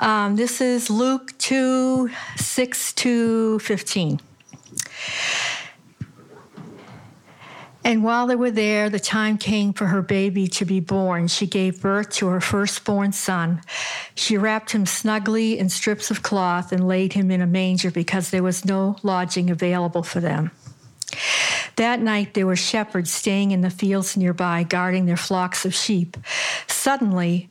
Um, this is Luke 2 6 to 15. And while they were there, the time came for her baby to be born. She gave birth to her firstborn son. She wrapped him snugly in strips of cloth and laid him in a manger because there was no lodging available for them. That night there were shepherds staying in the fields nearby, guarding their flocks of sheep. Suddenly,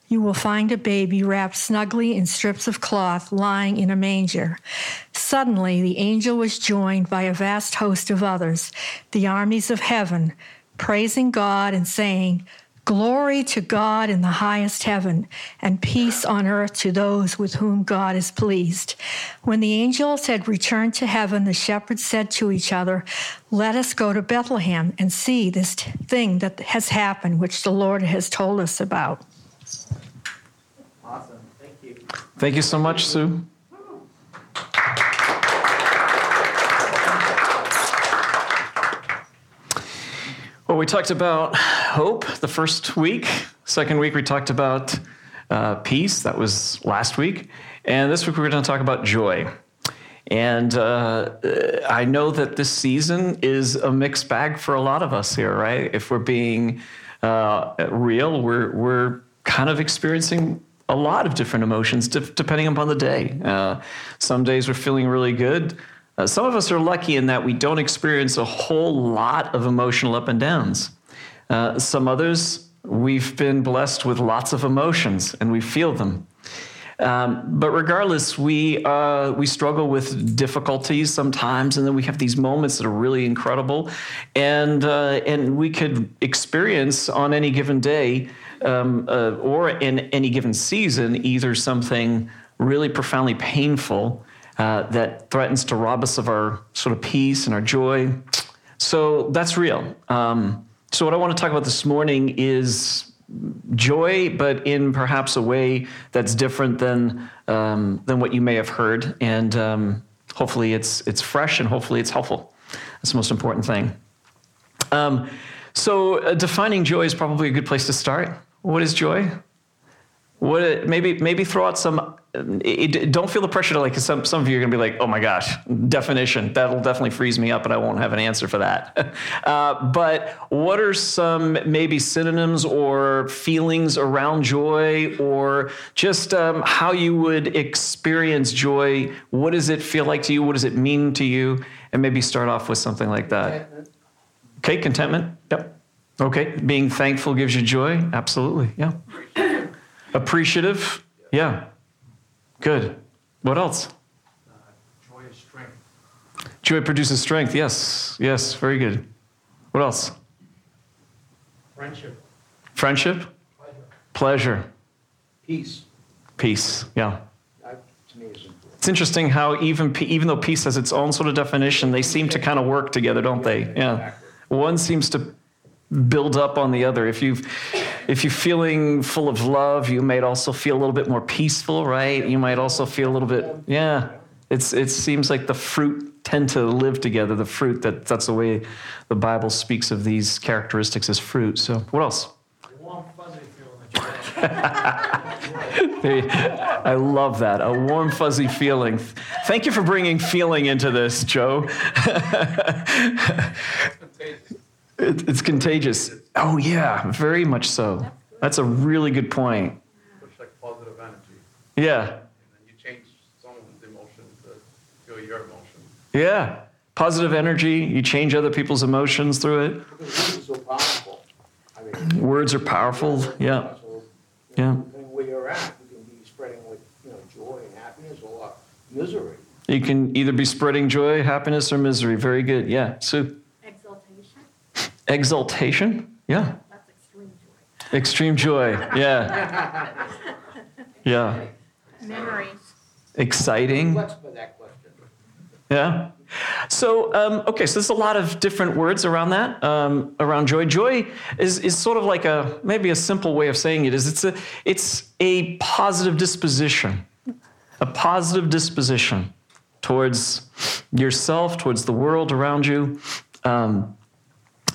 You will find a baby wrapped snugly in strips of cloth lying in a manger. Suddenly, the angel was joined by a vast host of others, the armies of heaven, praising God and saying, Glory to God in the highest heaven, and peace on earth to those with whom God is pleased. When the angels had returned to heaven, the shepherds said to each other, Let us go to Bethlehem and see this thing that has happened, which the Lord has told us about. Awesome. Thank you. Thank you so much, Sue. Well, we talked about hope the first week. Second week, we talked about uh, peace. That was last week. And this week, we're going to talk about joy. And uh, I know that this season is a mixed bag for a lot of us here, right? If we're being uh, real, we're, we're kind of experiencing a lot of different emotions depending upon the day. Uh, some days we're feeling really good. Uh, some of us are lucky in that we don't experience a whole lot of emotional up and downs. Uh, some others, we've been blessed with lots of emotions and we feel them. Um, but regardless, we uh, we struggle with difficulties sometimes, and then we have these moments that are really incredible, and uh, and we could experience on any given day um, uh, or in any given season either something really profoundly painful uh, that threatens to rob us of our sort of peace and our joy. So that's real. Um, so, what I want to talk about this morning is joy, but in perhaps a way that's different than um, than what you may have heard, and um, hopefully it's it's fresh and hopefully it's helpful. That's the most important thing. Um, so, uh, defining joy is probably a good place to start. What is joy? What maybe maybe throw out some. It, don't feel the pressure to like. Some some of you are gonna be like, oh my gosh, definition. That'll definitely freeze me up, and I won't have an answer for that. uh, but what are some maybe synonyms or feelings around joy, or just um, how you would experience joy? What does it feel like to you? What does it mean to you? And maybe start off with something like that. Okay, contentment. Okay, being thankful gives you joy. Absolutely. Yeah. Appreciative? Yeah. Good. What else? Uh, joy is strength. Joy produces strength. Yes. Yes. Very good. What else? Friendship. Friendship? Pleasure. Pleasure. Peace. Peace. Yeah. That to me is important. It's interesting how even even though peace has its own sort of definition, they seem to kind of work together, don't they? Yeah. One seems to build up on the other. If you've if you're feeling full of love, you might also feel a little bit more peaceful, right? You might also feel a little bit yeah. It's it seems like the fruit tend to live together. The fruit that that's the way the Bible speaks of these characteristics as fruit. So what else? Warm fuzzy feeling. I love that. A warm, fuzzy feeling. Thank you for bringing feeling into this, Joe. It, it's contagious. Oh, yeah, very much so. That's a really good point. It's like positive energy. Yeah, And then you change someone's emotion to feel your emotion. yeah. Positive energy, you change other people's emotions through it. It's so powerful. I mean, Words are powerful. Yeah, so, yeah. depending where you're at, you can be spreading with, you know, joy and happiness or misery. You can either be spreading joy, happiness, or misery. Very good. Yeah. Sue. Exaltation, Exaltation. Yeah. that's extreme joy. Extreme joy. Yeah. Yeah. Memories, Exciting. Flex that question. Yeah. So, um, okay, so there's a lot of different words around that, um, around joy. Joy is, is sort of like a, maybe a simple way of saying it is it's a, it's a positive disposition, a positive disposition towards yourself, towards the world around you. Um,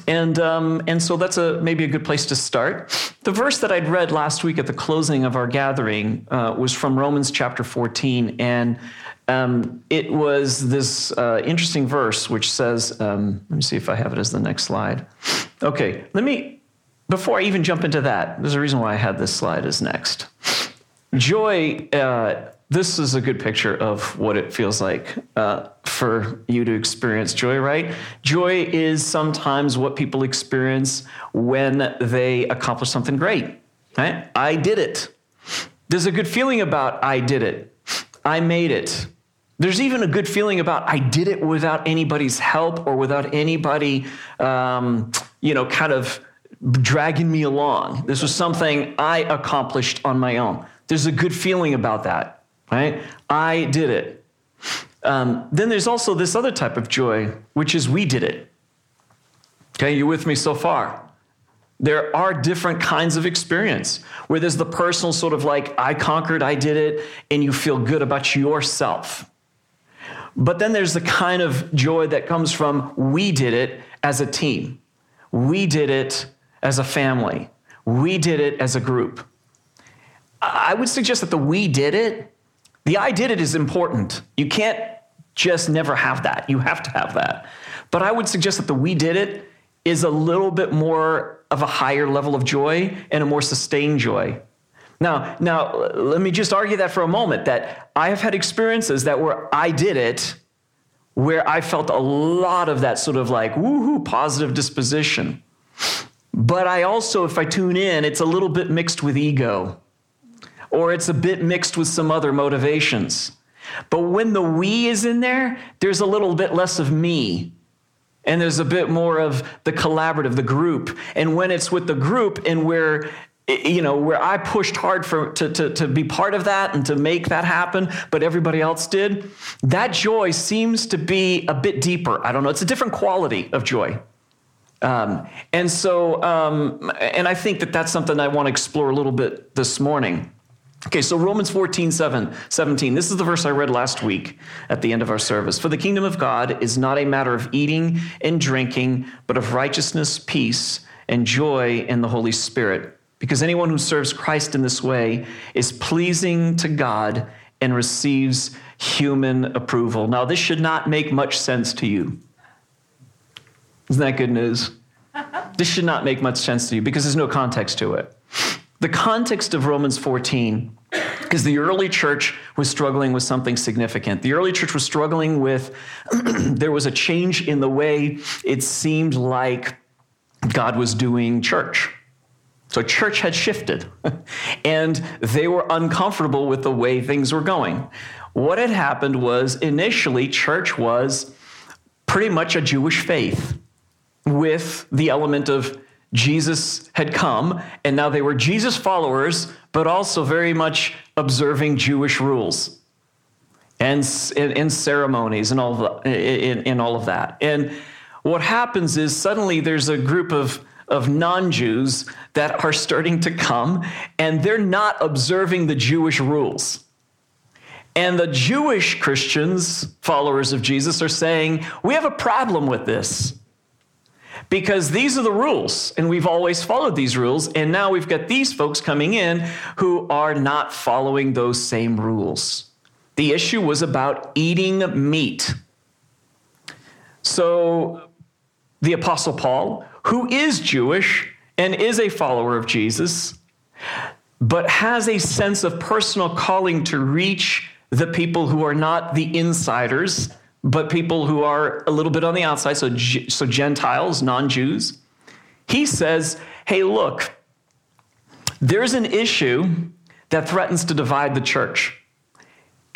and, um, and so that's a, maybe a good place to start. The verse that I'd read last week at the closing of our gathering uh, was from Romans chapter 14. And um, it was this uh, interesting verse which says, um, let me see if I have it as the next slide. Okay, let me, before I even jump into that, there's a reason why I had this slide as next. Joy, uh, this is a good picture of what it feels like uh, for you to experience joy, right? Joy is sometimes what people experience when they accomplish something great. Right? I did it. There's a good feeling about I did it. I made it. There's even a good feeling about I did it without anybody's help or without anybody, um, you know, kind of dragging me along. This was something I accomplished on my own. There's a good feeling about that, right? I did it. Um, then there's also this other type of joy, which is we did it. Okay, you with me so far? There are different kinds of experience where there's the personal sort of like, I conquered, I did it, and you feel good about yourself. But then there's the kind of joy that comes from we did it as a team. We did it as a family. We did it as a group. I would suggest that the we did it, the I did it is important. You can't just never have that. You have to have that. But I would suggest that the we did it is a little bit more of a higher level of joy and a more sustained joy. Now, now let me just argue that for a moment that I have had experiences that where I did it where I felt a lot of that sort of like woohoo positive disposition. But I also if I tune in, it's a little bit mixed with ego or it's a bit mixed with some other motivations. But when the we is in there, there's a little bit less of me. And there's a bit more of the collaborative, the group. And when it's with the group and where you know, where I pushed hard for to, to, to be part of that and to make that happen, but everybody else did, that joy seems to be a bit deeper. I don't know. It's a different quality of joy. Um, and so, um, and I think that that's something I want to explore a little bit this morning. Okay, so Romans 14, 7, 17. This is the verse I read last week at the end of our service. For the kingdom of God is not a matter of eating and drinking, but of righteousness, peace, and joy in the Holy Spirit. Because anyone who serves Christ in this way is pleasing to God and receives human approval. Now, this should not make much sense to you. Isn't that good news? This should not make much sense to you because there's no context to it. The context of Romans 14 because the early church was struggling with something significant. The early church was struggling with, there was a change in the way it seemed like God was doing church. So church had shifted, and they were uncomfortable with the way things were going. What had happened was initially, church was pretty much a Jewish faith with the element of Jesus had come, and now they were Jesus followers, but also very much observing Jewish rules and, and, ceremonies and all, of, in, in all of that. And what happens is suddenly there's a group of, of non Jews that are starting to come, and they're not observing the Jewish rules. And the Jewish Christians, followers of Jesus, are saying, We have a problem with this because these are the rules and we've always followed these rules and now we've got these folks coming in who are not following those same rules. The issue was about eating meat. So the apostle paul who is jewish and is a follower of jesus but has a sense of personal calling to reach the people who are not the insiders but people who are a little bit on the outside, so, so Gentiles, non Jews. He says, hey, look, there's an issue that threatens to divide the church.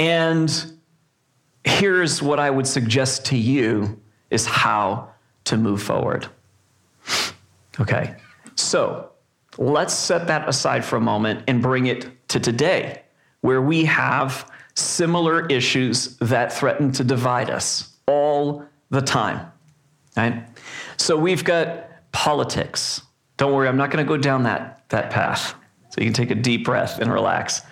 And here's what I would suggest to you is how to move forward. Okay, so let's set that aside for a moment and bring it to today, where we have similar issues that threaten to divide us all the time. Right? So we've got politics. Don't worry, I'm not going to go down that, that path. So you can take a deep breath and relax.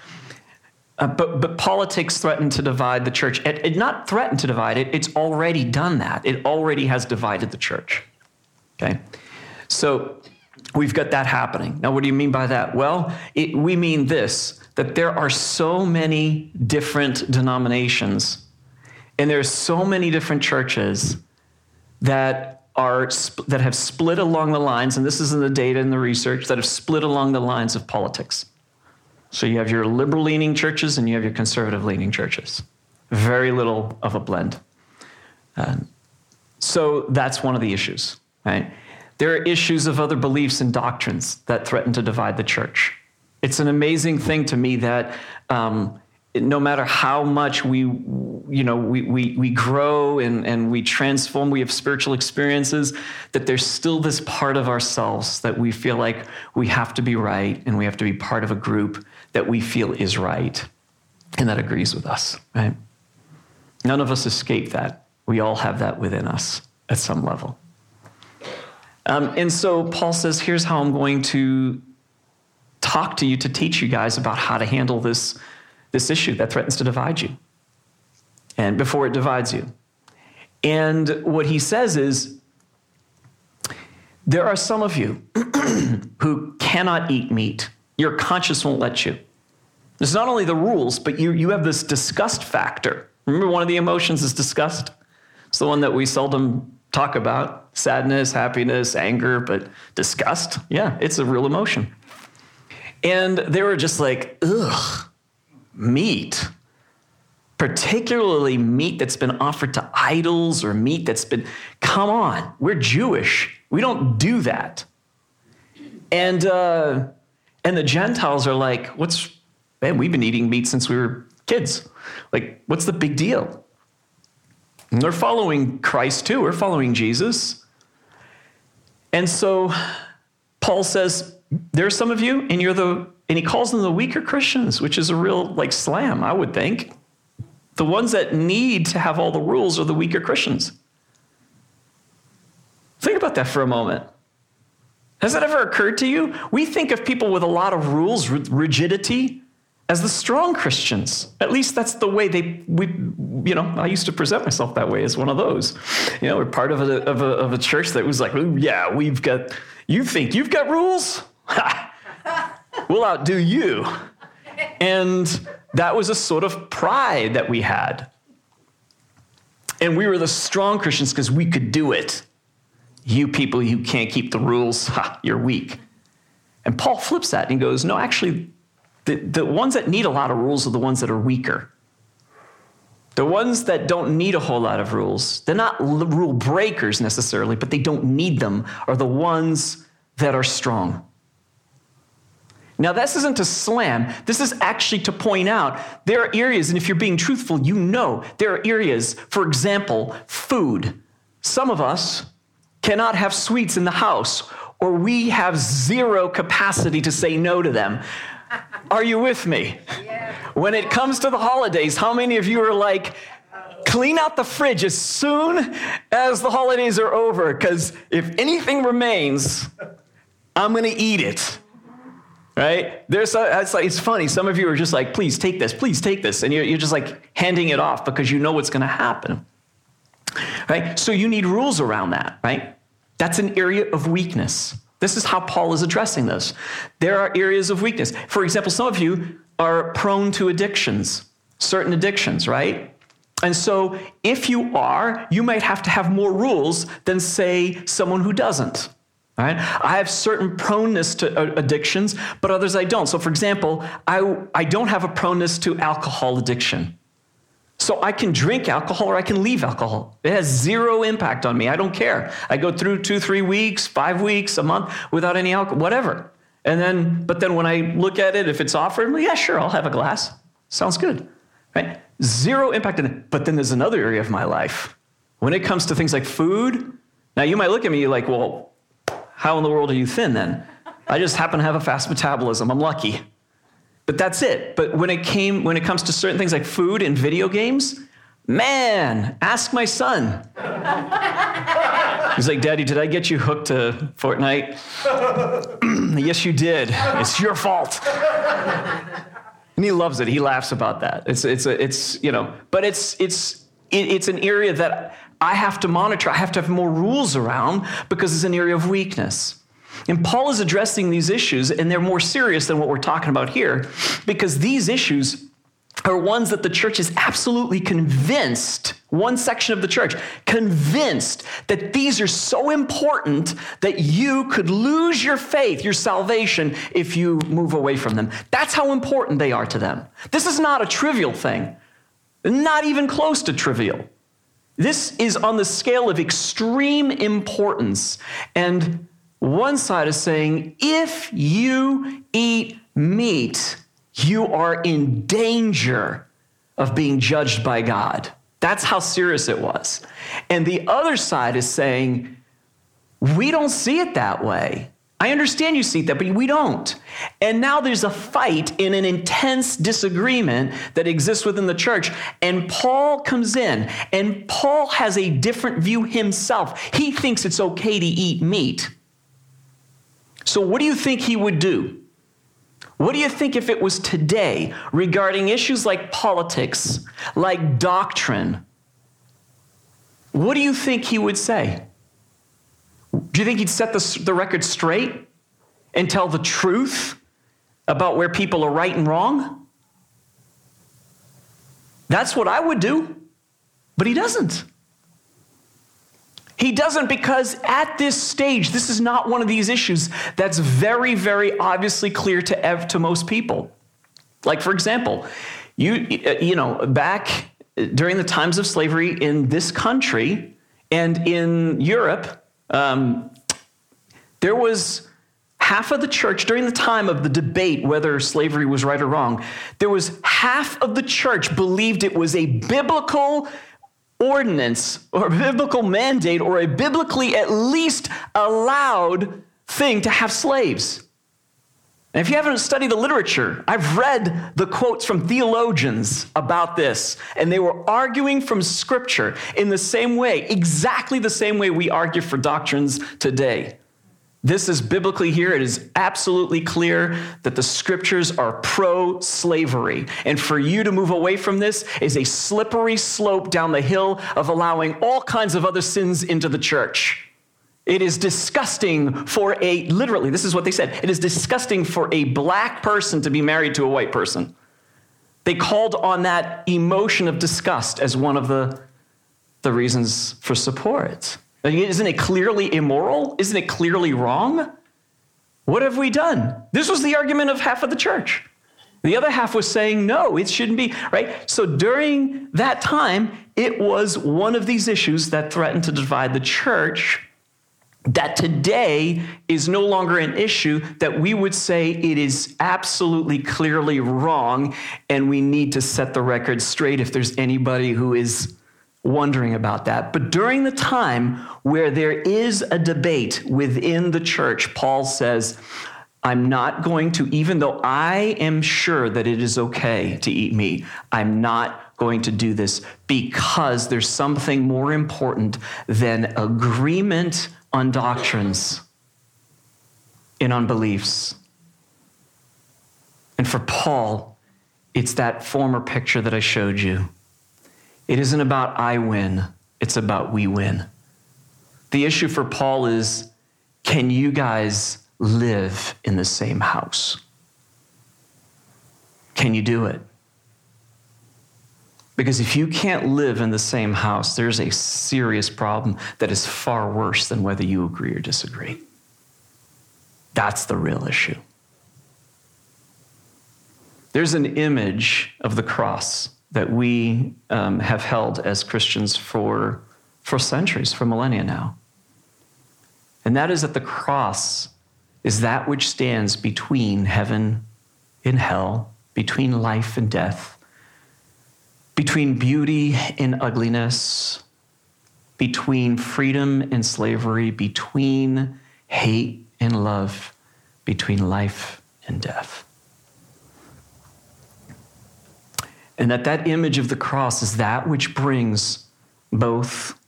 Uh, but, but politics threaten to divide the church. It, it not threaten to divide it, it's already done that. It already has divided the church. Okay? So we've got that happening. Now, what do you mean by that? Well, it, we mean this that there are so many different denominations and there's so many different churches that are that have split along the lines and this is in the data and the research that have split along the lines of politics so you have your liberal leaning churches and you have your conservative leaning churches very little of a blend um, so that's one of the issues right there are issues of other beliefs and doctrines that threaten to divide the church. It's an amazing thing to me that um, no matter how much we you know we, we, we grow and, and we transform we have spiritual experiences that there's still this part of ourselves that we feel like we have to be right and we have to be part of a group that we feel is right and that agrees with us right? None of us escape that. We all have that within us at some level um, and so paul says here's how i'm going to talk to you to teach you guys about how to handle this this issue that threatens to divide you and before it divides you. And what he says is there are some of you who cannot eat meat. Your conscience won't let you. It's not only the rules, but you, you have this disgust factor. Remember, one of the emotions is disgust? It's the one that we seldom talk about sadness, happiness, anger, but disgust, yeah, it's a real emotion. And they were just like, ugh, meat, particularly meat that's been offered to idols or meat that's been, come on, we're Jewish. We don't do that. And, uh, and the Gentiles are like, what's, man, we've been eating meat since we were kids. Like, what's the big deal? And they're following Christ too, we're following Jesus. And so Paul says, there are some of you, and you're the and he calls them the weaker Christians, which is a real like slam, I would think. The ones that need to have all the rules are the weaker Christians. Think about that for a moment. Has that ever occurred to you? We think of people with a lot of rules, rigidity, as the strong Christians. At least that's the way they, we, you know, I used to present myself that way as one of those. You know, we're part of a, of a, of a church that was like, yeah, we've got, you think you've got rules? we'll outdo you. And that was a sort of pride that we had. And we were the strong Christians because we could do it. You people you can't keep the rules, ha, you're weak. And Paul flips that and he goes, No, actually, the, the ones that need a lot of rules are the ones that are weaker. The ones that don't need a whole lot of rules, they're not rule breakers necessarily, but they don't need them, are the ones that are strong. Now, this isn't to slam. This is actually to point out there are areas, and if you're being truthful, you know there are areas, for example, food. Some of us cannot have sweets in the house, or we have zero capacity to say no to them. Are you with me? Yeah. When it comes to the holidays, how many of you are like, clean out the fridge as soon as the holidays are over? Because if anything remains, I'm going to eat it right? There's a, it's, like, it's funny. Some of you are just like, please take this, please take this. And you're, you're just like handing it off because you know what's going to happen, right? So you need rules around that, right? That's an area of weakness. This is how Paul is addressing this. There are areas of weakness. For example, some of you are prone to addictions, certain addictions, right? And so if you are, you might have to have more rules than, say, someone who doesn't. Right? I have certain proneness to uh, addictions, but others I don't. So, for example, I, I don't have a proneness to alcohol addiction. So, I can drink alcohol or I can leave alcohol. It has zero impact on me. I don't care. I go through two, three weeks, five weeks, a month without any alcohol, whatever. And then, but then when I look at it, if it's offered, well, yeah, sure, I'll have a glass. Sounds good. Right? Zero impact. But then there's another area of my life. When it comes to things like food, now you might look at me like, well, how in the world are you thin then? I just happen to have a fast metabolism. I'm lucky. But that's it. But when it came when it comes to certain things like food and video games, Man, ask my son. He's like, Daddy, did I get you hooked to Fortnite? yes, you did. It's your fault. And he loves it. He laughs about that. It's, it's, a, it's you know, but it's, it's, it, it's an area that I have to monitor. I have to have more rules around because it's an area of weakness. And Paul is addressing these issues, and they're more serious than what we're talking about here because these issues are ones that the church is absolutely convinced, one section of the church, convinced that these are so important that you could lose your faith, your salvation, if you move away from them. That's how important they are to them. This is not a trivial thing, not even close to trivial. This is on the scale of extreme importance. And one side is saying, if you eat meat, you are in danger of being judged by God. That's how serious it was. And the other side is saying, we don't see it that way. I understand you see that, but we don't. And now there's a fight in an intense disagreement that exists within the church. And Paul comes in, and Paul has a different view himself. He thinks it's okay to eat meat. So, what do you think he would do? What do you think if it was today regarding issues like politics, like doctrine? What do you think he would say? Do you think he'd set the, the record straight and tell the truth about where people are right and wrong? That's what I would do, but he doesn't. He doesn't because at this stage, this is not one of these issues that's very, very obviously clear to ev- to most people. Like, for example, you, you know, back during the times of slavery in this country and in Europe, um, there was half of the church during the time of the debate whether slavery was right or wrong. There was half of the church believed it was a biblical ordinance or biblical mandate or a biblically at least allowed thing to have slaves. And if you haven't studied the literature, I've read the quotes from theologians about this, and they were arguing from scripture in the same way, exactly the same way we argue for doctrines today. This is biblically here. It is absolutely clear that the scriptures are pro slavery. And for you to move away from this is a slippery slope down the hill of allowing all kinds of other sins into the church. It is disgusting for a, literally, this is what they said it is disgusting for a black person to be married to a white person. They called on that emotion of disgust as one of the, the reasons for support. Isn't it clearly immoral? Isn't it clearly wrong? What have we done? This was the argument of half of the church. The other half was saying, no, it shouldn't be, right? So during that time, it was one of these issues that threatened to divide the church that today is no longer an issue that we would say it is absolutely clearly wrong and we need to set the record straight if there's anybody who is wondering about that. But during the time where there is a debate within the church, Paul says, I'm not going to, even though I am sure that it is okay to eat meat, I'm not going to do this because there's something more important than agreement on doctrines and on beliefs. And for Paul, it's that former picture that I showed you. It isn't about I win, it's about we win. The issue for Paul is can you guys live in the same house? Can you do it? Because if you can't live in the same house, there's a serious problem that is far worse than whether you agree or disagree. That's the real issue. There's an image of the cross that we um, have held as Christians for, for centuries, for millennia now. And that is that the cross is that which stands between heaven and hell, between life and death, between beauty and ugliness, between freedom and slavery, between hate and love, between life and death. And that that image of the cross is that which brings both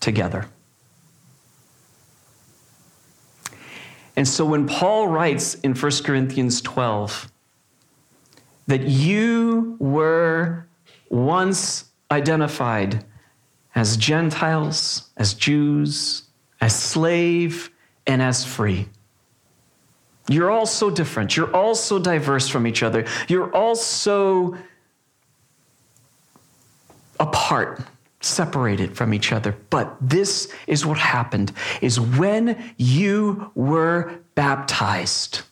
together. And so when Paul writes in 1 Corinthians 12 that you were once identified as Gentiles, as Jews, as slave, and as free. You're all so different. You're all so diverse from each other. You're all so apart, separated from each other. But this is what happened is when you were baptized.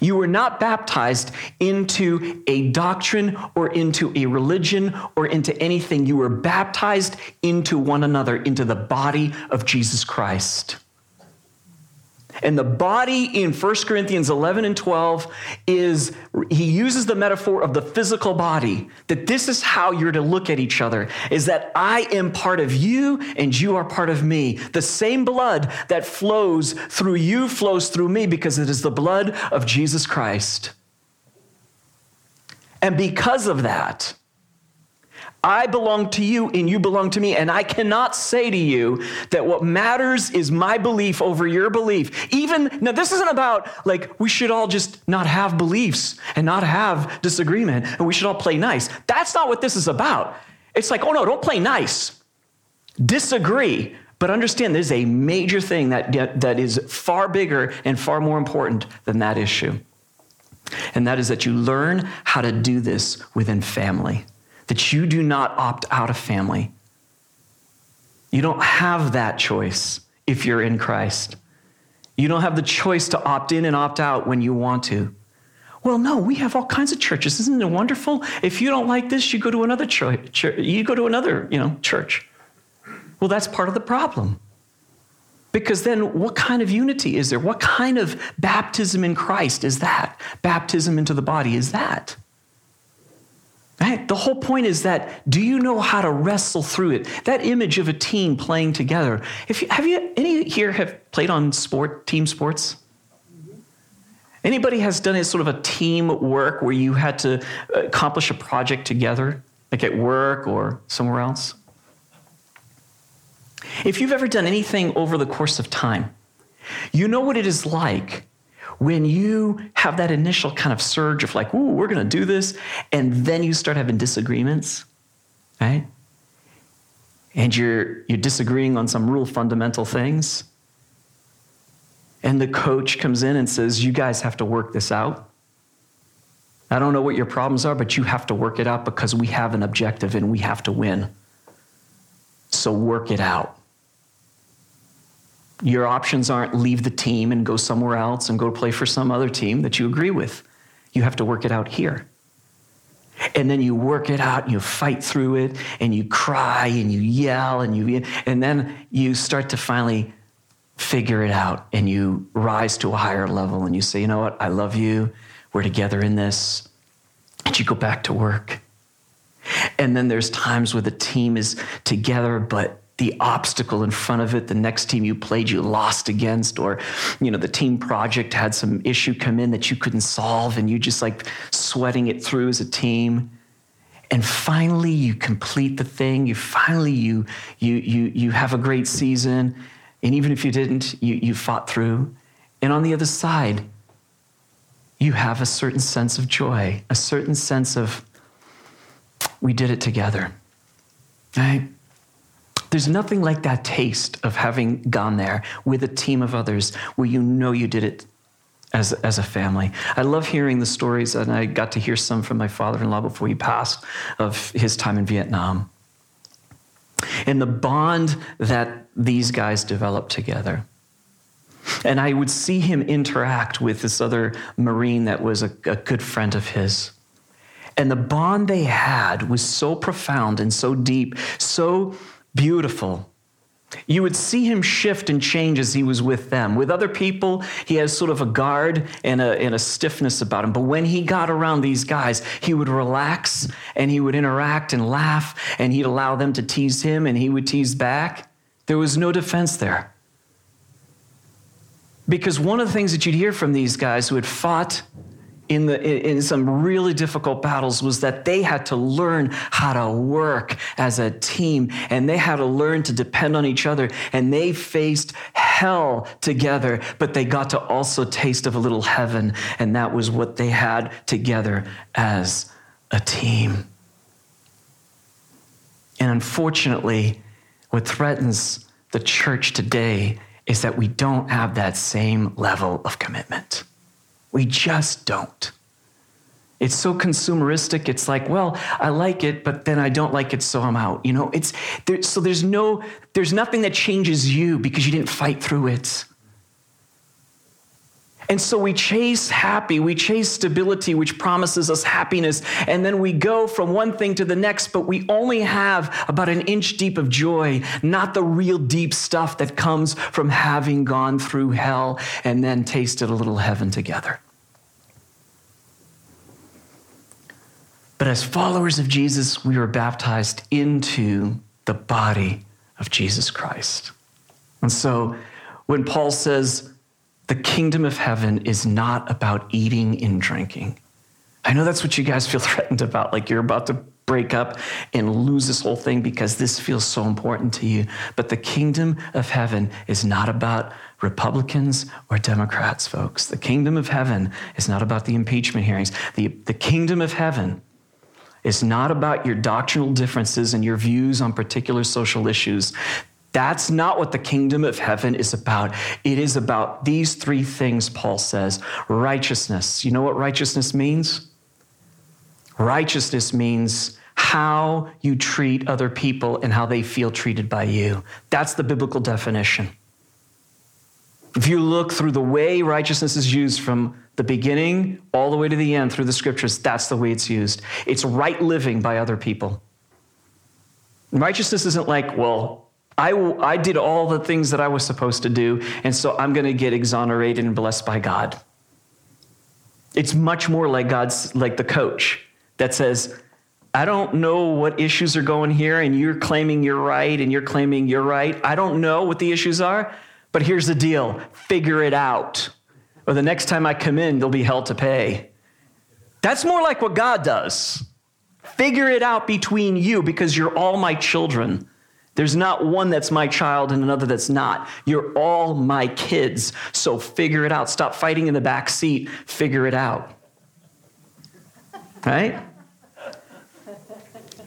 You were not baptized into a doctrine or into a religion or into anything. You were baptized into one another, into the body of Jesus Christ. And the body in 1 Corinthians 11 and 12 is, he uses the metaphor of the physical body, that this is how you're to look at each other, is that I am part of you and you are part of me. The same blood that flows through you flows through me because it is the blood of Jesus Christ. And because of that, I belong to you and you belong to me. And I cannot say to you that what matters is my belief over your belief. Even now, this isn't about like we should all just not have beliefs and not have disagreement and we should all play nice. That's not what this is about. It's like, oh no, don't play nice. Disagree. But understand there's a major thing that, that is far bigger and far more important than that issue. And that is that you learn how to do this within family that you do not opt out of family. You don't have that choice if you're in Christ. You don't have the choice to opt in and opt out when you want to. Well, no, we have all kinds of churches. Isn't it wonderful? If you don't like this, you go to another church. You go to another, you know, church. Well, that's part of the problem. Because then what kind of unity is there? What kind of baptism in Christ is that? Baptism into the body is that? Right? The whole point is that do you know how to wrestle through it? That image of a team playing together. If you, have you any here have played on sport team sports? Anybody has done a sort of a team work where you had to uh, accomplish a project together, like at work or somewhere else? If you've ever done anything over the course of time, you know what it is like when you have that initial kind of surge of like, ooh, we're going to do this, and then you start having disagreements, right? And you're, you're disagreeing on some real fundamental things. And the coach comes in and says, You guys have to work this out. I don't know what your problems are, but you have to work it out because we have an objective and we have to win. So work it out. Your options aren't leave the team and go somewhere else and go play for some other team that you agree with. You have to work it out here. And then you work it out, and you fight through it, and you cry and you yell, and you and then you start to finally figure it out and you rise to a higher level and you say, you know what, I love you. We're together in this. And you go back to work. And then there's times where the team is together, but the obstacle in front of it the next team you played you lost against or you know the team project had some issue come in that you couldn't solve and you just like sweating it through as a team. And finally you complete the thing. You finally you you you you have a great season. And even if you didn't you you fought through. And on the other side you have a certain sense of joy a certain sense of we did it together. Right there's nothing like that taste of having gone there with a team of others where you know you did it as, as a family. I love hearing the stories, and I got to hear some from my father in law before he passed of his time in Vietnam. And the bond that these guys developed together. And I would see him interact with this other Marine that was a, a good friend of his. And the bond they had was so profound and so deep, so beautiful. You would see him shift and change as he was with them. With other people, he has sort of a guard and a, and a stiffness about him. But when he got around these guys, he would relax and he would interact and laugh and he'd allow them to tease him and he would tease back. There was no defense there. Because one of the things that you'd hear from these guys who had fought in, the, in some really difficult battles was that they had to learn how to work as a team and they had to learn to depend on each other and they faced hell together but they got to also taste of a little heaven and that was what they had together as a team. And unfortunately what threatens the church today is that we don't have that same level of commitment we just don't. It's so consumeristic. It's like, well, I like it, but then I don't like it, so I'm out. You know, it's there, so there's no, there's nothing that changes you because you didn't fight through it. And so we chase happy, we chase stability, which promises us happiness, and then we go from one thing to the next, but we only have about an inch deep of joy, not the real deep stuff that comes from having gone through hell and then tasted a little heaven together. But as followers of Jesus, we were baptized into the body of Jesus Christ. And so when Paul says, the kingdom of heaven is not about eating and drinking. I know that's what you guys feel threatened about, like you're about to break up and lose this whole thing because this feels so important to you. But the kingdom of heaven is not about Republicans or Democrats, folks. The kingdom of heaven is not about the impeachment hearings. The, the kingdom of heaven is not about your doctrinal differences and your views on particular social issues. That's not what the kingdom of heaven is about. It is about these three things, Paul says righteousness. You know what righteousness means? Righteousness means how you treat other people and how they feel treated by you. That's the biblical definition. If you look through the way righteousness is used from the beginning all the way to the end through the scriptures, that's the way it's used. It's right living by other people. Righteousness isn't like, well, I, I did all the things that I was supposed to do, and so I'm going to get exonerated and blessed by God. It's much more like God's, like the coach that says, I don't know what issues are going here, and you're claiming you're right, and you're claiming you're right. I don't know what the issues are, but here's the deal figure it out or the next time I come in, there'll be hell to pay. That's more like what God does. Figure it out between you because you're all my children. There's not one that's my child and another that's not. You're all my kids. So figure it out. Stop fighting in the back seat. Figure it out. Right?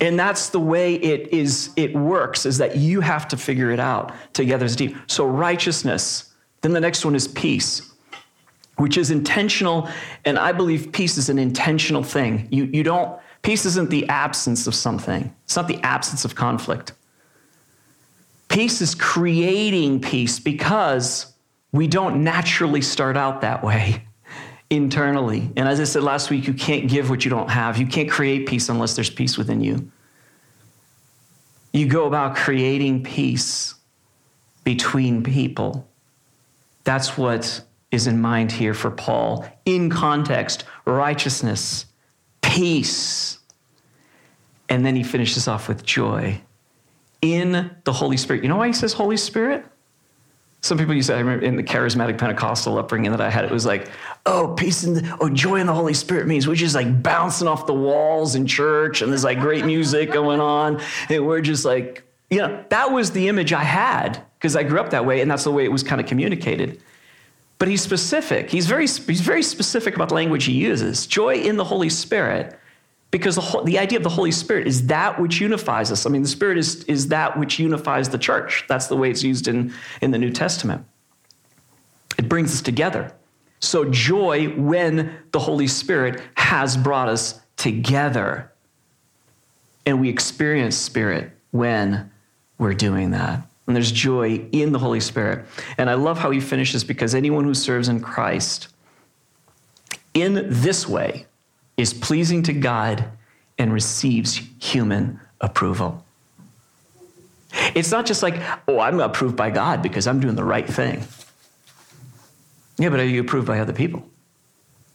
And that's the way it is it works is that you have to figure it out together as. So righteousness. Then the next one is peace which is intentional. And I believe peace is an intentional thing. You, you don't, peace isn't the absence of something, it's not the absence of conflict. Peace is creating peace because we don't naturally start out that way internally. And as I said last week, you can't give what you don't have. You can't create peace unless there's peace within you. You go about creating peace between people. That's what is in mind here for Paul. In context, righteousness, peace. And then he finishes off with joy in the Holy Spirit. You know why he says Holy Spirit? Some people used to, I remember in the charismatic Pentecostal upbringing that I had, it was like, oh, peace and, oh, joy in the Holy Spirit means we're just like bouncing off the walls in church and there's like great music going on. And we're just like, you know, that was the image I had because I grew up that way and that's the way it was kind of communicated. But he's specific. He's very, he's very specific about the language he uses. Joy in the Holy Spirit, because the, the idea of the Holy Spirit is that which unifies us. I mean, the Spirit is, is that which unifies the church. That's the way it's used in, in the New Testament. It brings us together. So, joy when the Holy Spirit has brought us together. And we experience Spirit when we're doing that and there's joy in the Holy Spirit. And I love how he finishes because anyone who serves in Christ in this way is pleasing to God and receives human approval. It's not just like, oh, I'm approved by God because I'm doing the right thing. Yeah, but are you approved by other people?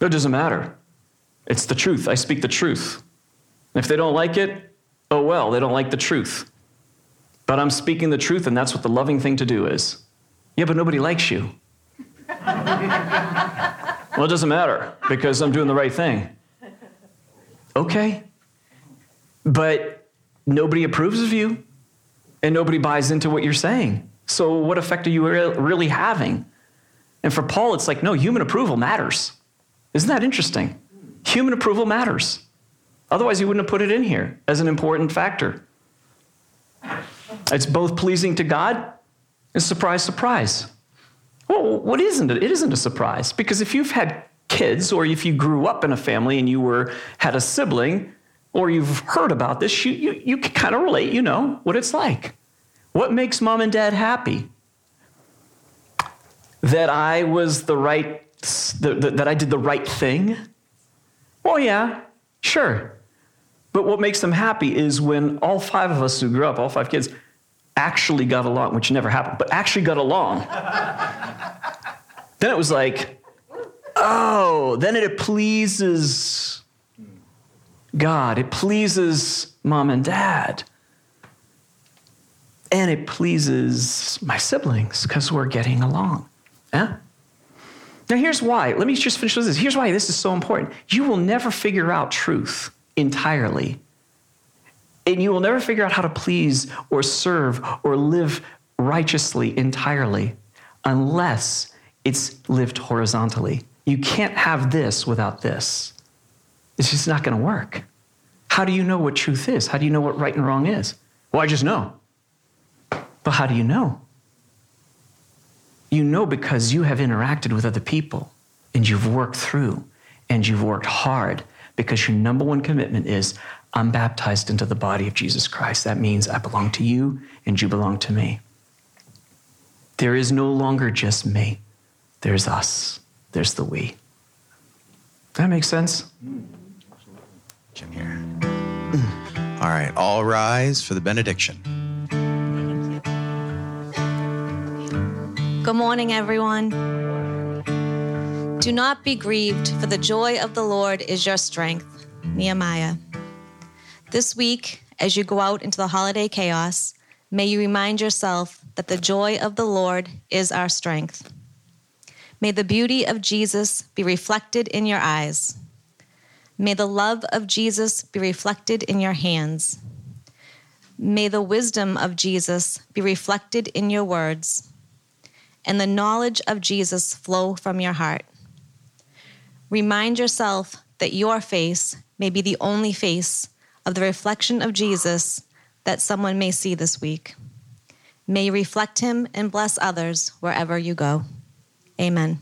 It doesn't matter. It's the truth. I speak the truth. If they don't like it, oh well, they don't like the truth. But I'm speaking the truth, and that's what the loving thing to do is. Yeah, but nobody likes you. Well, it doesn't matter because I'm doing the right thing. Okay. But nobody approves of you and nobody buys into what you're saying. So, what effect are you re- really having? And for Paul, it's like, no, human approval matters. Isn't that interesting? Human approval matters. Otherwise, he wouldn't have put it in here as an important factor. It's both pleasing to God and surprise, surprise. Well, what isn't it? It isn't a surprise because if you've had kids or if you grew up in a family and you were had a sibling or you've heard about this, you, you, you can kind of relate, you know what it's like. What makes mom and dad happy? That I was the right, that I did the right thing? Well, yeah, sure. But what makes them happy is when all five of us who grew up, all five kids, actually got along, which never happened, but actually got along. then it was like, oh, then it pleases God. It pleases mom and dad. And it pleases my siblings because we're getting along. Yeah? Now, here's why. Let me just finish with this. Here's why this is so important. You will never figure out truth entirely. And you will never figure out how to please or serve or live righteously entirely unless it's lived horizontally. You can't have this without this. It's just not going to work. How do you know what truth is? How do you know what right and wrong is? Well, I just know. But how do you know? You know because you have interacted with other people and you've worked through and you've worked hard because your number one commitment is I'm baptized into the body of Jesus Christ. That means I belong to you and you belong to me. There is no longer just me, there's us, there's the we. That makes sense? Jim here. All right, all rise for the benediction. Good morning, everyone. Do not be grieved, for the joy of the Lord is your strength. Nehemiah. This week, as you go out into the holiday chaos, may you remind yourself that the joy of the Lord is our strength. May the beauty of Jesus be reflected in your eyes. May the love of Jesus be reflected in your hands. May the wisdom of Jesus be reflected in your words and the knowledge of Jesus flow from your heart. Remind yourself that your face may be the only face of the reflection of Jesus that someone may see this week. May you reflect him and bless others wherever you go. Amen.